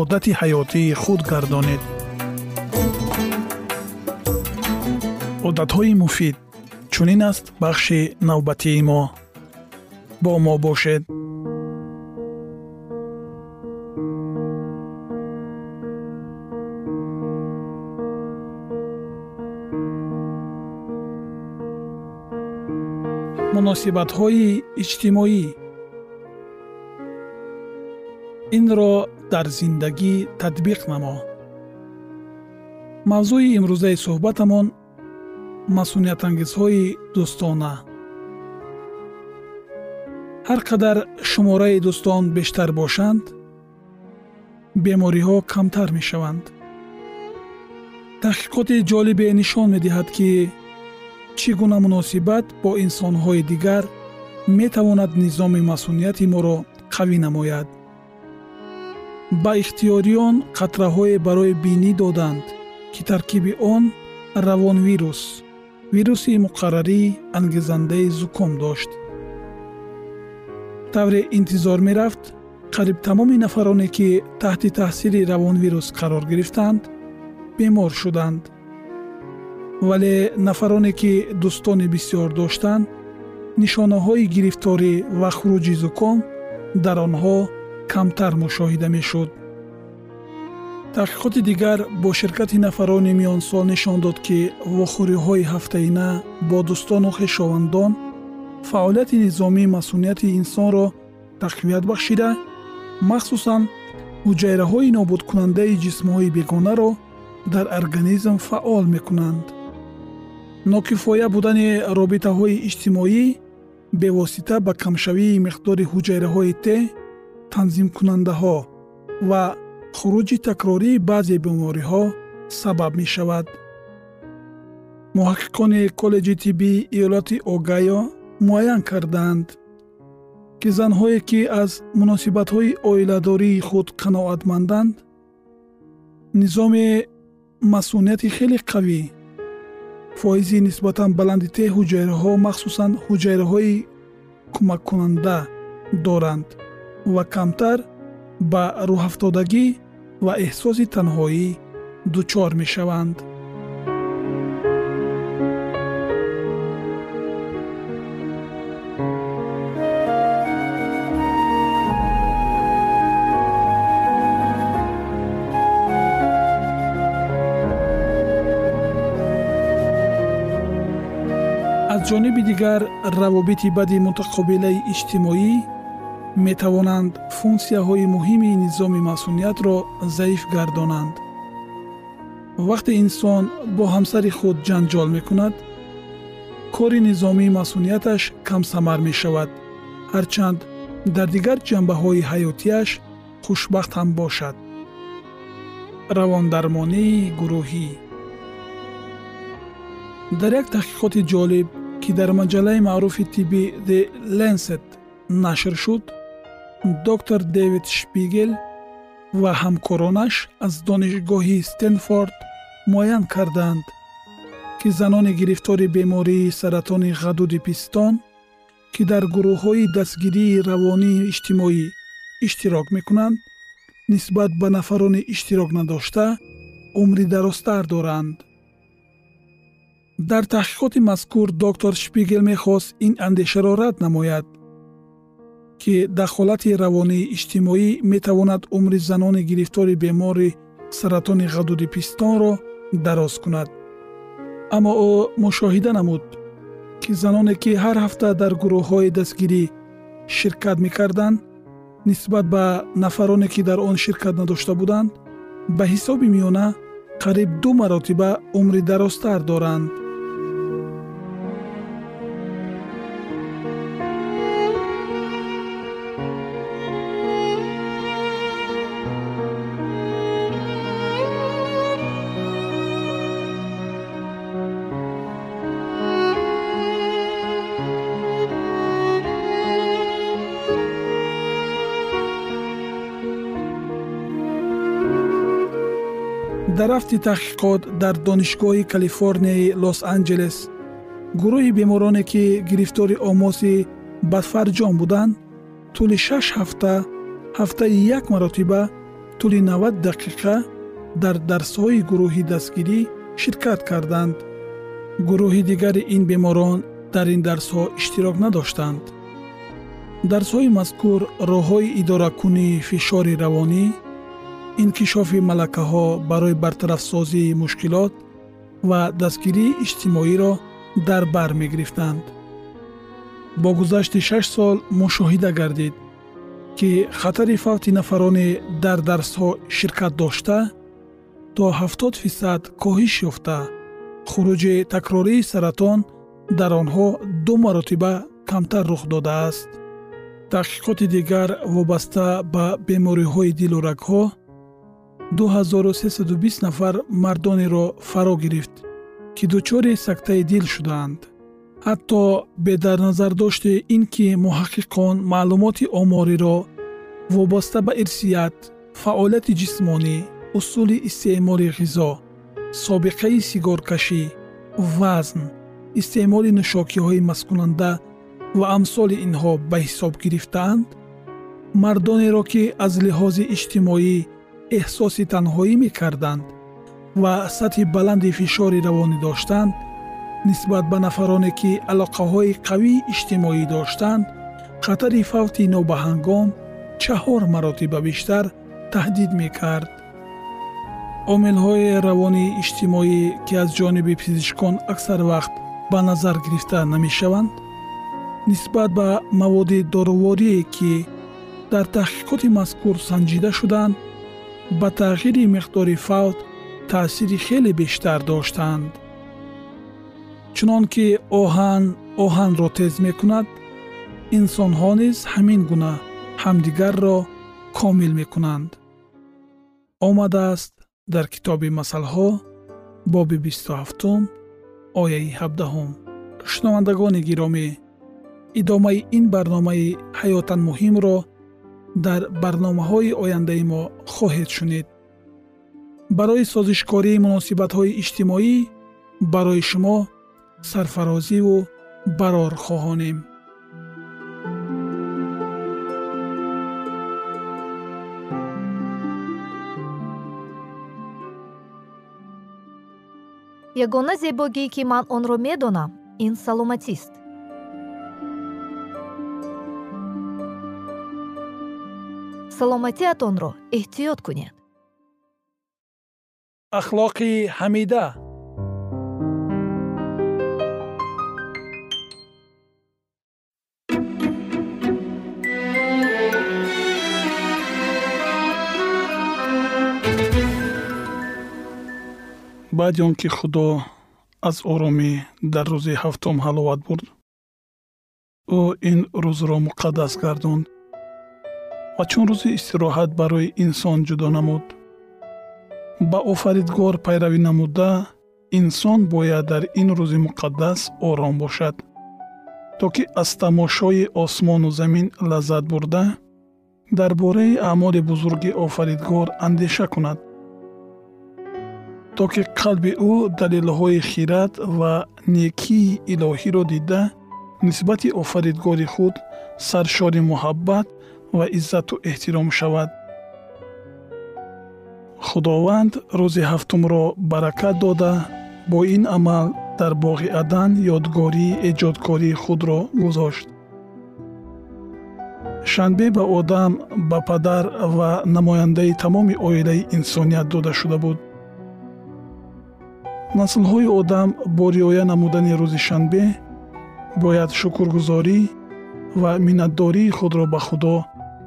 одати ҳаётии худ гардонед. Одатҳои муфид чунин аст бахши навбатии мо. Бо мо бошед. Муносибатҳои иҷтимоӣ инро дар зиндагӣ татбиқ намо мавзӯи имрӯзаи суҳбатамон масъуниятангезҳои дӯстона. Ҳар қадар шумораи дӯстон бештар бошанд бемориҳо камтар мешаванд. Таҳқиқоти ҷолибе нишон медиҳад ки чӣ гуна муносибат бо инсонҳои дигар метавонад низоми масъунияти моро қавӣ намояд ба ихтиёриён қатраҳое барои бинӣ доданд ки таркиби он равонвирус вируси муқаррарӣ ангезандаи зуком дошт. Тавре интизор мерафт қариб тамоми нафароне ки таҳти таъсири равонвирус қарор гирифтанд бемор шуданд. Вале нафароне ки дӯстони бисьёр доштанд нишонаҳои гирифторӣ ва хуруҷи зуком дар онҳо камтар мушоҳида мешуд. Таҳқиқоти дигар бо ширкати нафарони миёнсол нишон дод ки вохӯриҳои ҳафтаина бо дӯстону хешовандон фаъолияти низомии масъунияти инсонро тақвият бахшида махсусан ҳуҷайраҳои нобудкунандаи ҷисмҳои бегонаро дар организм фаъол мекунанд. Нокифоя будани робитаҳои иҷтимоӣ бевосита ба камшавии миқдори ҳуҷайраҳои т танзимкунандаҳо ва хуруҷи такрории баъзе бемориҳо сабаб мешавад. Муҳаққиқони коллеҷи тиббии иёлоти огайо муайян карданд ки занҳое ки аз муносибатҳои оиладории худ қаноатманданд низоми масъунияти хеле қавӣ. Фоизи нисбатан баланди те ҳуҷайраҳо махсусан ҳуҷайраҳои кӯмаккунанда доранд ва камтар ба рӯҳафтодагӣ ва эҳсоси танҳоӣ дучор мешаванд. Аз ҷониби дигар равобити бади мутақобилаи иҷтимоӣ метавонанд функсияҳои муҳими низоми масъуниятро заиф гардонанд. Вақте инсон бо ҳамсари худ ҷанҷол мекунад кори низомии масъунияташ камсамар мешавад. Ҳарчанд дар дигар ҷанбаҳои ҳаётиаш хушбахт ҳам бошад. Равондармонии гурӯҳӣ дар як таҳқиқоти ҷолиб ки дар маҷаллаи маъруфи тибби the lancet нашр шуд доктор дэвид шпигел ва ҳамкоронаш аз донишгоҳи стенфорд муайян карданд ки занони гирифтори бемории саратони ғадуди пистон ки дар гурӯҳҳои дастгирии равонии иҷтимоӣ иштирок мекунанд нисбат ба нафарони иштирок надошта умри дарозтар доранд. Дар таҳқиқоти мазкур доктор шпигел мехост ин андешаро рад намояд ки дахолати равонии иҷтимоӣ метавонад умри занони гирифтори бемори саратони ғадуди пистонро дароз кунад. Аммо ӯ мушоҳида намуд ки заноне ки ҳар ҳафта дар гурӯҳҳои дастгирӣ ширкат мекарданд нисбат ба нафароне ки дар он ширкат надошта буданд ба ҳисоби миёна қариб ду маротиба умри дарозтар доранд дар рафти таҳқиқот дар донишгоҳи калифорнияи лос анҷелес гурӯҳи бемороне ки гирифтори омоси бадфарҷом буданд тӯли шаш ҳафта ҳафтаи як маротиба тӯли навад дақиқа дар дарсҳои гурӯҳи дастгирӣ ширкат карданд. Гурӯҳи дигари ин беморон дар ин дарсҳо иштирок надоштанд. Дарсҳои мазкур роҳҳои идоракунии фишори равонӣ инкишофи малакаҳо барои бартарафсозии мушкилот ва дастгирии иҷтимоиро дар бар мегирифтанд. Бо гузашти шаш сол мушоҳида гардид ки хатари фавти нафароне дар дарсҳо ширкат дошта то 70 фисад коҳиш ёфта. Хуруҷи такрории саратон дар онҳо ду маротиба камтар рух додааст. Таҳқиқоти дигар вобаста ба бемориҳои дилу рагҳо 2320 нафар мардонеро фаро гирифт ки дучори сактаи дил шудаанд. Ҳатто бедарназардошти ин ки муҳаққиқон маълумоти омориро вобаста ба ирсият фаъолияти ҷисмонӣ усули истеъмоли ғизо собиқаи сигоркашӣ вазн истеъмоли нӯшокиҳои масткунанда ва амсоли инҳо ба ҳисоб гирифтаанд мардонеро ки аз лиҳози иҷтимоӣ эҳсоси танҳоӣ мекарданд ва сатҳи баланди фишори равонӣ доштанд нисбат ба нафароне ки алоқаҳои қавии иҷтимоӣ доштанд хатари фавти нобаҳангом чаҳор маротиба бештар таҳдид мекард. Омилҳои равонии иҷтимоӣ ки аз ҷониби пизишкон аксар вақт ба назар гирифта намешаванд нисбат ба маводи доруворие ки дар таҳқиқоти мазкур санҷида шуданд ба тағйири миқдори фавт таъсири хеле бештар доштанд. Чунон ки оҳан оҳанро тез мекунад инсонҳо низ ҳамин гуна ҳамдигарро комил мекунанд. Омадааст дар китоби масъалҳо боби ҳафтум ояи ҳабдаҳум. Шунавандагони гиромӣ идомаи ин барномаи ҳаётан муҳимро дар барномаҳои ояндаи мо хоҳед шунид. Барои созишкории муносибатҳои иҷтимоӣ барои шумо сарфарозиву барор хоҳонем. Ягона зебогие ки ман онро медонам ин саломатист. Саломатиатонро эҳтиёт кунед. Ахлоқи ҳамида. Баъди он ки худо аз оромӣ дар рӯзи ҳафтум ҳаловат бурд ӯ ин рӯзро муқаддас гардонд ва чун рӯзи истироҳат барои инсон ҷудо намуд? Ба офаридгор пайравӣ намуда инсон бояд дар ин рӯзи муқаддас ором бошад. То ки аз тамошои осмону замин лаззат бурда дар бораи аъмоли бузурги офаридгор андеша кунад. То ки қалби ӯ далелҳои хират ва некии илоҳиро дида нисбати офаридгори худ саршори муҳаббат ва иззату эҳтиром шавад. Худованд рӯзи ҳафтумро баракат дода бо ин амал дар боғи адан ёдгории эҷодкории худро гузошт. Шанбе ба одам ба падар ва намояндаи тамоми оилаи инсоният дода шуда буд. Наслҳои одам бо риоя намудани рӯзи шанбе бояд шукргузорӣ ва миннатдории худро ба худо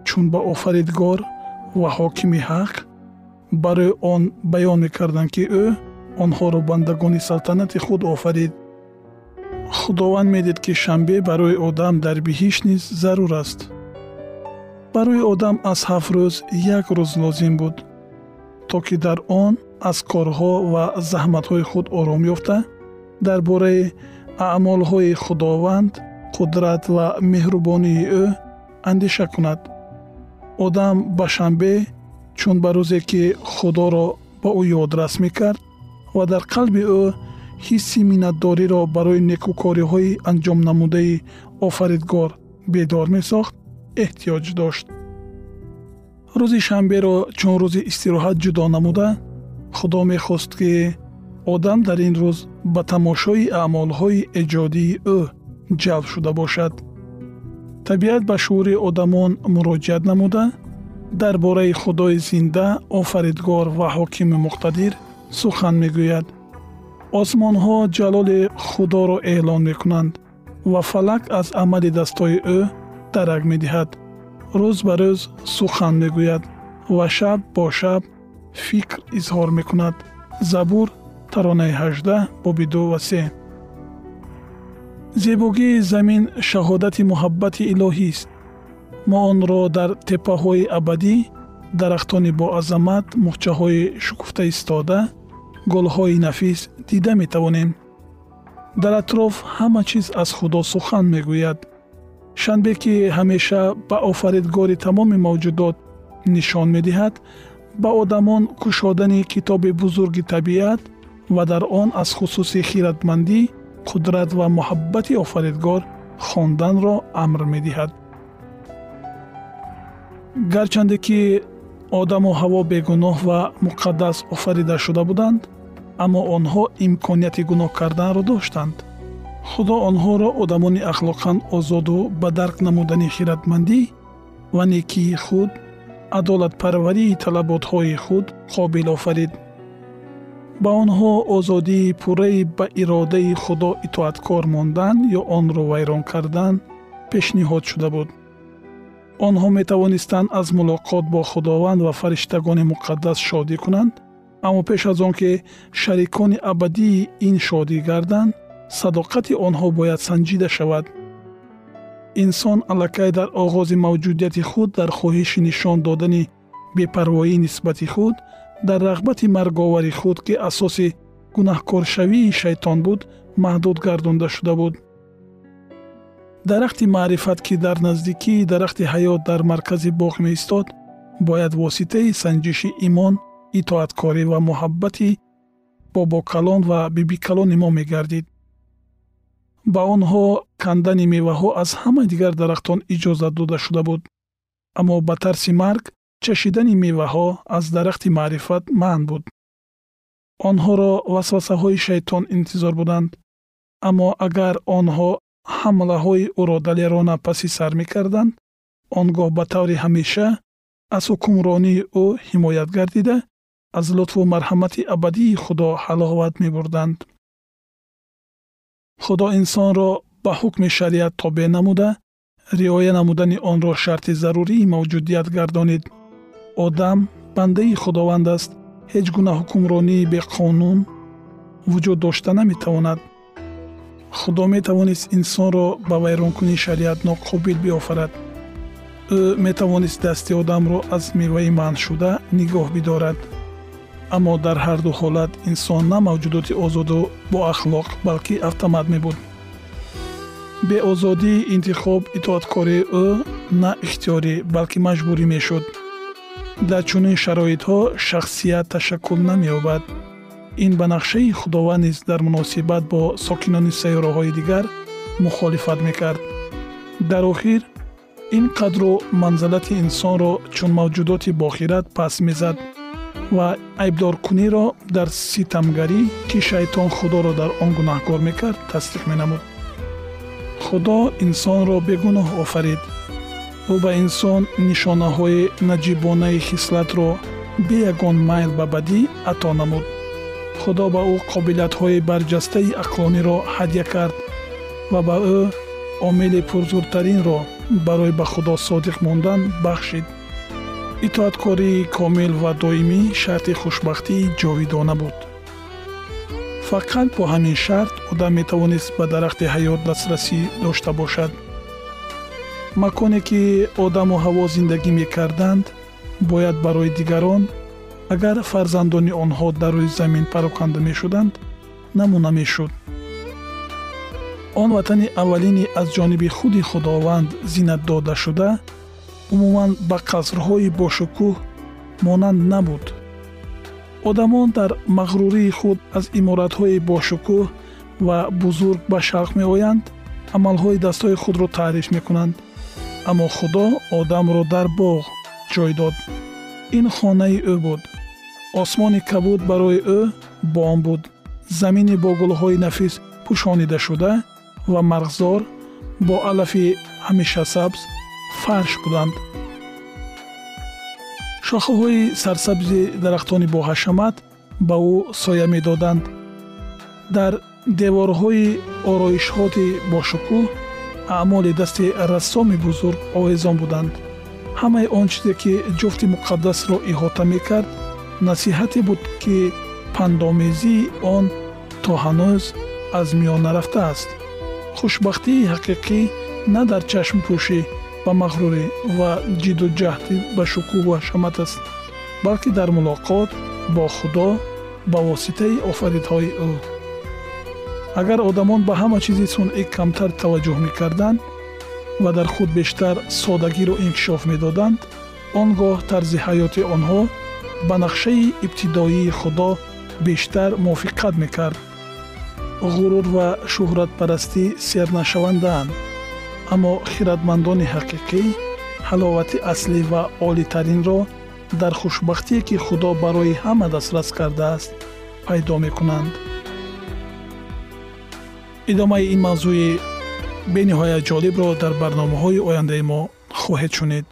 чун ба офаридгор ва ҳокими ҳақ барои он баён мекарданд ки ӯ онҳоро бандагони салтанати худ офарид. Худованд медид ки шанбе барои одам дар биҳишт низ зарур аст. Барои одам аз ҳафт рӯз як рӯз лозим буд то ки дар он аз корҳо ва заҳматҳои худ ором ёфта дар бораи аъмолҳои худованд қудрат ва меҳрубонии ӯ андеша кунад одам ба шанбе чун ба рӯзе ки худоро ба ӯ ёдрас мекард ва дар қалби ӯ ҳисси миннатдориро барои некӯкориҳои анҷомнамудаи офаридгор бедор месохт эҳтиёҷ дошт. рӯзи шанберо чун рӯзи истироҳат ҷудо намуда худо мехост ки одам дар ин рӯз ба тамошои аъмолҳои эҷодии ӯ ҷалб шуда бошад табиат ба шуури одамон муроҷиат намуда дар бораи худои зинда офаридгор ва ҳокими муқтадир сухан мегӯяд. Осмонҳо ҷалоли худоро эълон мекунанд ва фалак аз амали дастҳои ӯ дарак медиҳад. Рӯз ба рӯз сухан мегӯяд ва шаб бо шаб фикр изҳор мекунад. Забур таронаи 18 боби 2 ва 3 зебогии замин шаҳодати муҳаббати илоҳист мо онро дар теппаҳои абадӣ дарахтони боазамат мухчаҳои шукуфта истода гулҳои нафис дида метавонем. Дар атроф ҳама чиз аз худо сухан мегӯяд. Шанбе ки ҳамеша ба офаридгори тамоми мавҷудот нишон медиҳад ба одамон кушодани китоби бузурги табиат ва дар он аз хусуси хиратмандӣ қудрат ва муҳаббати офаридгор хонданро амр медиҳад. Гарчанде ки одаму ҳаво бегуноҳ ва муқаддас офарида шуда буданд аммо онҳо имконияти гуноҳ карданро доштанд. Худо онҳоро одамони ахлоқан озоду ба дарк намудани хиратмандӣ ва некии худ адолатпарварии талаботҳои худ қобил офарид ба онҳо озодии пурраи ба иродаи худо итоаткор мондан ё онро вайрон кардан пешниҳод шуда буд. Онҳо метавонистанд аз мулоқот бо худованд ва фариштагони муқаддас шодӣ кунанд аммо пеш аз он ки шарикони абадии ин шодӣ гарданд садоқати онҳо бояд санҷида шавад. Инсон аллакай дар оғози мавҷудияти худ дар хоҳиши нишон додани бепарвоӣ нисбати худ дар рағбати марговари худ ки асоси гунаҳкоршавии шайтон буд маҳдуд гардонда шуда буд. Дарахти маърифат ки дар наздикии дарахти ҳаёт дар маркази боғ меистод бояд воситаи санҷиши имон итоаткорӣ ва муҳаббати бобокалон ва бибикалони мо мегардид. Ба онҳо кандани меваҳо аз ҳамаи дигар дарахтон иҷозат дода шуда буд. Аммо ба тарси марг чашидани меваҳо аз дарахти маърифат манъ буд. Онҳоро васвасаҳои шайтон интизор буданд аммо агар онҳо ҳамлаҳои ӯро далерона паси сар мекарданд он гоҳ ба таври ҳамеша аз ҳукмронии ӯ ҳимоят гардида аз лутфу марҳамати абадии худо ҳаловат мебурданд. Худо инсонро ба ҳукми шариат тобеъ намуда риоя намудани онро шарти зарурии мавҷудият гардонид одам бандаи худованд аст. ҳеҷ гуна ҳукмронии беқонун вуҷуд дошта наметавонад. Худо метавонист инсонро ба вайронкунии шариат ноқобил биёфарад ӯ метавонист дасти одамро аз меваи манъшуда нигоҳ бидорад. Аммо дар ҳарду ҳолат инсон на мавҷудоти озоду боахлоқ балки автомат мебуд беозодии интихоб итоаткории ӯ на ихтиёрӣ балки маҷбурӣ мешуд дар чунин шароитҳо шахсият ташаккул намеёбад. Ин ба нақшаи худованд низ дар муносибат бо сокинони сайёраҳои дигар мухолифат мекард. Дар охир ин қадру манзалати инсонро чун мавҷудоти бохират паст мезад ва айбдоркуниро дар ситамгарӣ ки шайтон худоро дар он гунаҳкор мекард тасдиқ менамуд. Худо инсонро бегуноҳ офарид ӯ ба инсон нишонаҳои наҷибонаи хислатро бе ягон майл ба бадӣ ато намуд. Худо ба ӯ қобилиятҳои барҷастаи ақлониро ҳадя кард ва ба ӯ омили пурзуртаринро барои ба худо содиқ мондан бахшид. Итоаткории комил ва доимӣ шарти хушбахтии ҷовидона буд. Фақат бо ҳамин шарт одам метавонист ба дарахти ҳаёт дастрасӣ дошта бошад маконе ки одаму ҳаво зиндагӣ мекарданд бояд барои дигарон агар фарзандони онҳо дар рӯи замин пароканда мешуданд намуна мешуд. Он ватани аввалини аз ҷониби худи худованд зинат додашуда умуман ба қасрҳои бошукӯҳ монанд набуд. Одамон дар мағрурии худ аз иморатҳои бошукӯҳ ва бузург ба шавқ меоянд амалҳои дастҳои худро таъриф мекунанд аммо худо одамро дар боғ ҷой дод. Ин хонаи ӯ буд. Осмони кабуд барои ӯ бом буд. Замини бо гулҳои нафис пӯшонидашуда ва марғзор бо алафи ҳамешасабз фарш буданд. Шохаҳои сарсабзи дарахтони боҳашамат ба ӯ соя медоданд. Дар деворҳои ороишҳоти бошукӯҳ аъмоли дасти рассоми бузург овезон буданд. Ҳамаи он чизе ки ҷуфти муқаддасро иҳота мекард насиҳате буд ки пандомезии он то ҳанӯз аз миён нарафтааст хушбахтии ҳақиқӣ на дар чашмпӯшӣ ба мағрурӣ ва ҷиддуҷаҳдӣ ба шукӯҳ ва ҳашамат аст балки дар мулоқот бо худо ба воситаи офаридҳои ӯ агар одамон ба ҳама чизи сунъӣ камтар таваҷҷӯҳ мекарданд ва дар худ бештар содагиро инкишоф медоданд он гоҳ тарзи ҳаёти онҳо ба нақшаи ибтидоии худо бештар мувофиқат мекард. ғурур ва шӯҳратпарастӣ сернашавандаанд аммо хиратмандони ҳақиқӣ ҳаловати аслӣ ва олитаринро дар хушбахтие ки худо барои ҳама дастрас кардааст пайдо мекунанд идомаи ин мавзӯи бениҳоят ҷолибро дар барномаҳои ояндаи мо хоҳед шунид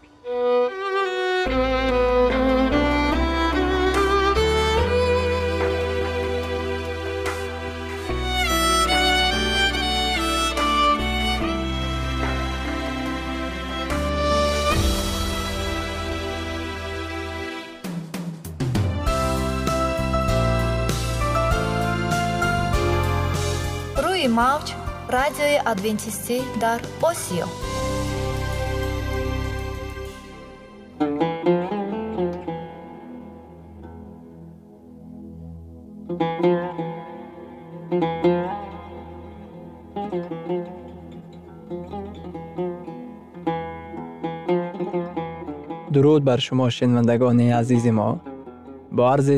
мавҷ радиои адвентистӣ дар осиё дуруд бар шумо шинавандагони азизи мо бо арзи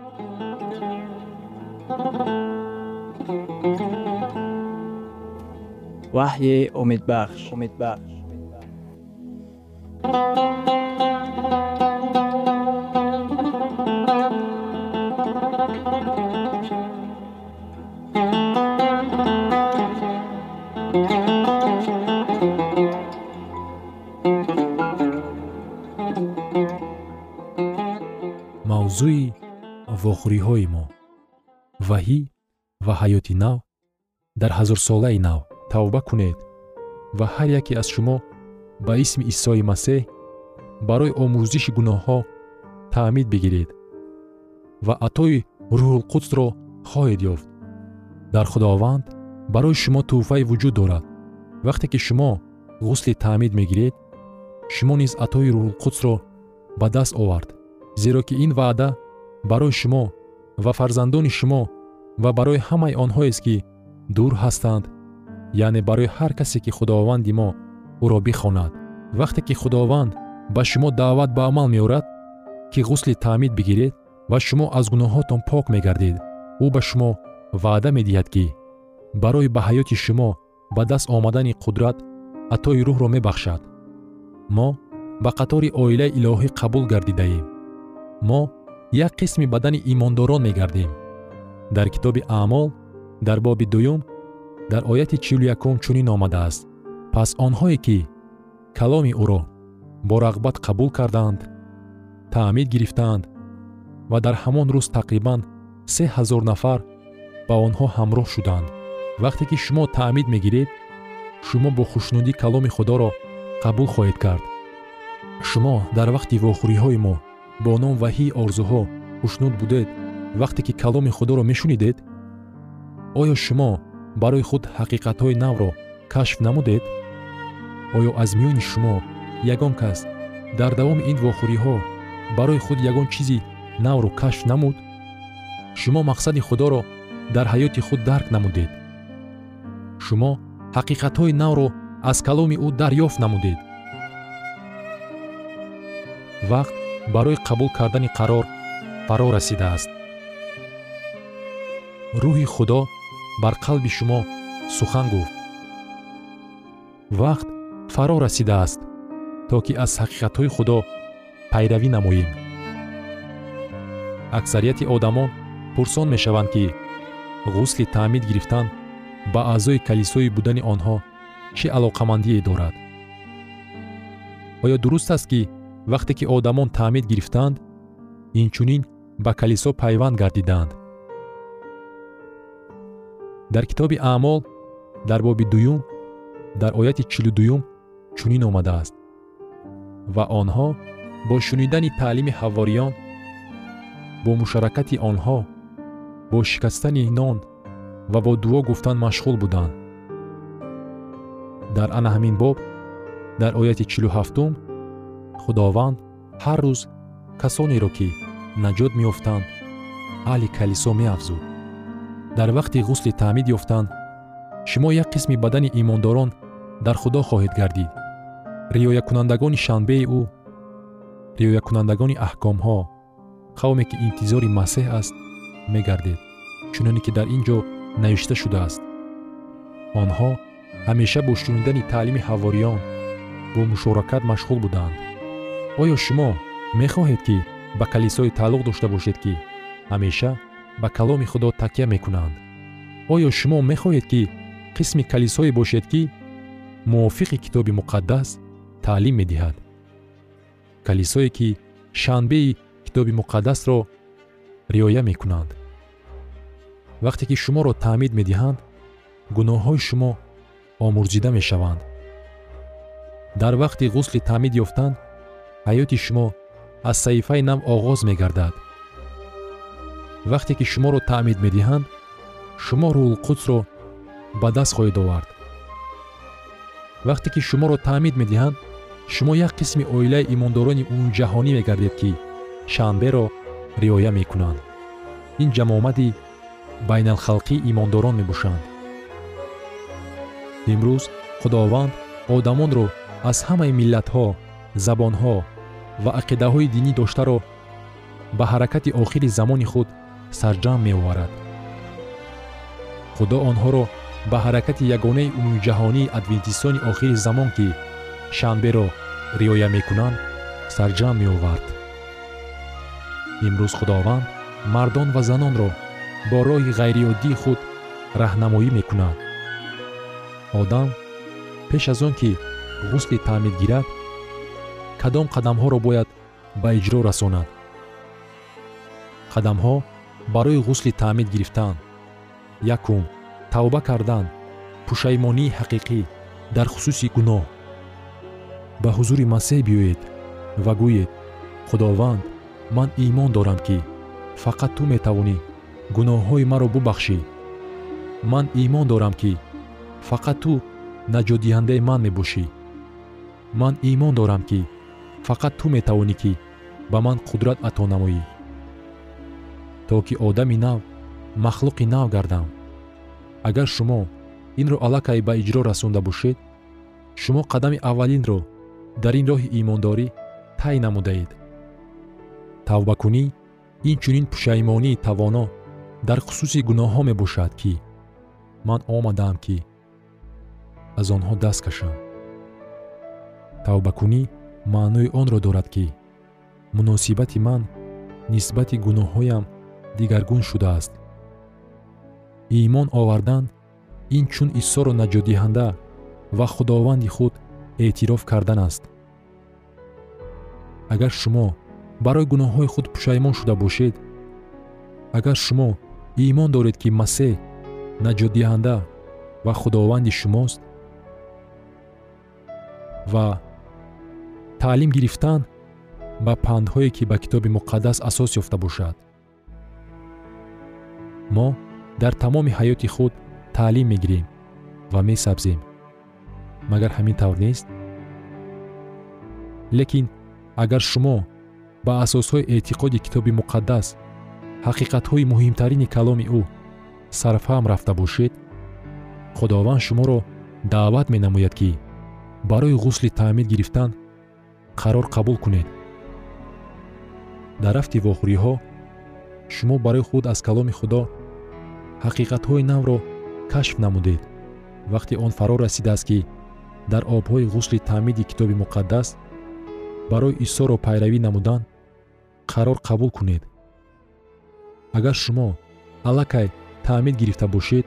ваҳйи умедбахш умедбахш мавзӯи вохӯриҳои мо. Ваҳӣ ва ҳаёти нав дар ҳазорсолаи нав тавба кунед ва ҳар яке аз шумо ба исми исои масеҳ барои омӯзиши гуноҳҳо таъмид бигиред ва атои рӯҳулқудсро хоҳед ёфт. Дар худованд барои шумо тӯҳфае вуҷуд дорад. Вақте ки шумо ғусли таъмид мегиред шумо низ атои рӯҳулқудсро ба даст овард зеро ки ин ваъда барои шумо ва фарзандони шумо ва барои ҳамаи онҳоест ки дур ҳастанд яъне барои ҳар касе ки худованди мо ӯро бихонад. Вақте ки худованд ба шумо даъват ба амал меорад ки ғусли таъмид бигиред ва шумо аз гуноҳҳотон пок мегардед ӯ ба шумо ваъда медиҳад ки барои ба ҳаёти шумо ба даст омадани қудрат атои рӯҳро мебахшад. Мо ба қатори оилаи илоҳӣ қабул гардидаем. Мо як қисми бадани имондорон мегардем. Дар китоби аъмол дар боби дуюм дар ояти чилу якум чунин омадааст. Пас онҳое ки каломи ӯро бо рағбат қабул карданд таъмид гирифтаанд ва дар ҳамон рӯз тақрибан се ҳазор нафар ба онҳо ҳамроҳ шуданд. Вақте ки шумо таъмид мегиред шумо бо хушнудӣ каломи худоро қабул хоҳед кард. Шумо дар вақти вохӯриҳои мо бо ном ваҳии орзуҳо хушнуд будед вақте ки каломи худоро мешунидед? Оё шумо барои худ ҳақиқатҳои навро кашф намудед? Оё аз миёни шумо ягон кас дар давоми ин вохӯриҳо барои худ ягон чизи навро кашф намуд? Шумо мақсади худоро дар ҳаёти худ дарк намудед. Шумо ҳақиқатҳои навро аз каломи ӯ дарёфт намудед. Вақт барои қабул кардани қарор фаро расидааст рӯҳи худо бар қалби шумо сухан гуфт. Вақт фаро расидааст то ки аз ҳақиқатҳои худо пайравӣ намоем. Аксарияти одамон пурсон мешаванд ки ғусли таъмид гирифтан ба аъзои калисои будани онҳо чӣ алоқамандие дорад? Оё дуруст аст ки вақте ки одамон таъмид гирифтанд инчунин ба калисо пайванд гардиданд дар китоби аъмол дар боби дуюм дар ояти чилу дуюм чунин омадааст. Ва онҳо бо шунидани таълими ҳавориён бо мушаракати онҳо бо шикастани нон ва бо дуо гуфтан машғул буданд. Дар ана ҳамин боб дар ояти чилу ҳафтум худованд ҳар рӯз касонеро ки наҷот меёфтанд аҳли калисо меафзуд дар вақти ғусли таъмид ёфтан шумо як қисми бадани имондорон дар худо хоҳед гардид риоякунандагони шанбеи ӯ риоякунандагони аҳкомҳо қавме ки интизори масеҳ аст мегардед чуноне ки дар ин ҷо навишта шудааст онҳо ҳамеша бо шунидани таълими ҳавориён бо мушоракат машғул буданд оё шумо мехоҳед ки ба калисое тааллуқ дошта бошед ки ҳамеша ба каломи худо такя мекунанд. Оё шумо мехоҳед ки қисми калисое бошед ки мувофиқи китоби муқаддас таълим медиҳад. Калисое ки шанбеи китоби муқаддасро риоя мекунанд. Вақте ки шуморо таъмид медиҳанд гуноҳҳои шумо омурзида мешаванд. Дар вақти ғусли таъмид ёфтан ҳаёти шумо аз саҳифаи нав оғоз мегардад вақте ки шуморо таъмид медиҳанд шумо рӯҳулқудсро ба даст хоҳед овард. Вақте ки шуморо таъмид медиҳанд шумо як қисми оилаи имондорони умумиҷаҳонӣ мегардед ки шанберо риоя мекунанд. Ин ҷамоомади байналхалқии имондорон мебошанд. Имрӯз худованд одамонро аз ҳамаи миллатҳо забонҳо ва ақидаҳои динӣ доштаро ба ҳаракати охири замони худ сарҷамъ меоварад. Худо онҳоро ба ҳаракати ягонаи умумиҷаҳонии адвентистони охири замон ки шанберо риоя мекунанд сарҷамъ меовард. Имрӯз худованд мардон ва занонро бо роҳи ғайриоддии худ раҳнамоӣ мекунад одам пеш аз он ки ғусли таъмид гирад кадом қадамҳоро бояд ба иҷро расонад. Қадамҳо барои ғусли таъмид гирифтан якум тавба кардан пушаймонии ҳақиқӣ дар хусуси гуноҳ. Ба ҳузури масеҳ биёед ва гӯед худованд ман имон дорам ки фақат ту метавонӣ гуноҳҳои маро бубахшӣ. Ман имон дорам ки фақат ту наҷотдиҳандаи ман мебошӣ. Ман имон дорам ки фақат ту метавонӣ ки ба ман қудрат ато намоӣ то ки одами нав махлуқи нав гардам. Агар шумо инро аллакай ба иҷро расонда бошед шумо қадами аввалинро дар ин роҳи имондорӣ тай намудаед тавбакунӣ инчунин пушаймонии тавоно дар хусуси гуноҳҳо мебошад ки ман омадаам ки аз онҳо даст кашам. Тавбакунӣ маънои онро дорад ки муносибати ман нисбати гуноҳҳоям дигаргун шудааст. Имон овардан ин чун исоро наҷотдиҳанда ва худованди худ эътироф кардан аст. Агар шумо барои гуноҳҳои худ пушаймон шуда бошед агар шумо имон доред ки масеҳ наҷотдиҳанда ва худованди шумост ва таълим гирифтан ба пандҳое ки ба китоби муқаддас асос ёфта бошад мо дар тамоми ҳаёти худ таълим мегирем ва месабзем. Магар ҳамин тавр нест? Лекин агар шумо ба асосҳои эътиқоди китоби муқаддас ҳақиқатҳои муҳимтарини каломи ӯ сарфаҳм рафта бошед худованд шуморо даъват менамояд ки барои ғусли таъмид гирифтан қарор қабул кунед. Дар рафти вохӯриҳо шумо барои худ аз каломи худо ҳақиқатҳои навро кашф намудед. Вақте он фаро расидааст ки дар обҳои ғусли таъмиди китоби муқаддас барои исоро пайравӣ намудан қарор қабул кунед. Агар шумо аллакай таъмид гирифта бошед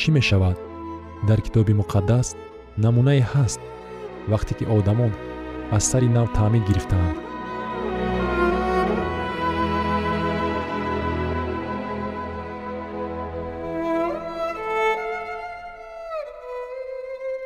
чӣ мешавад? Дар китоби муқаддас намунае ҳаст вақте ки одамон аз сари нав таъмид гирифтаанд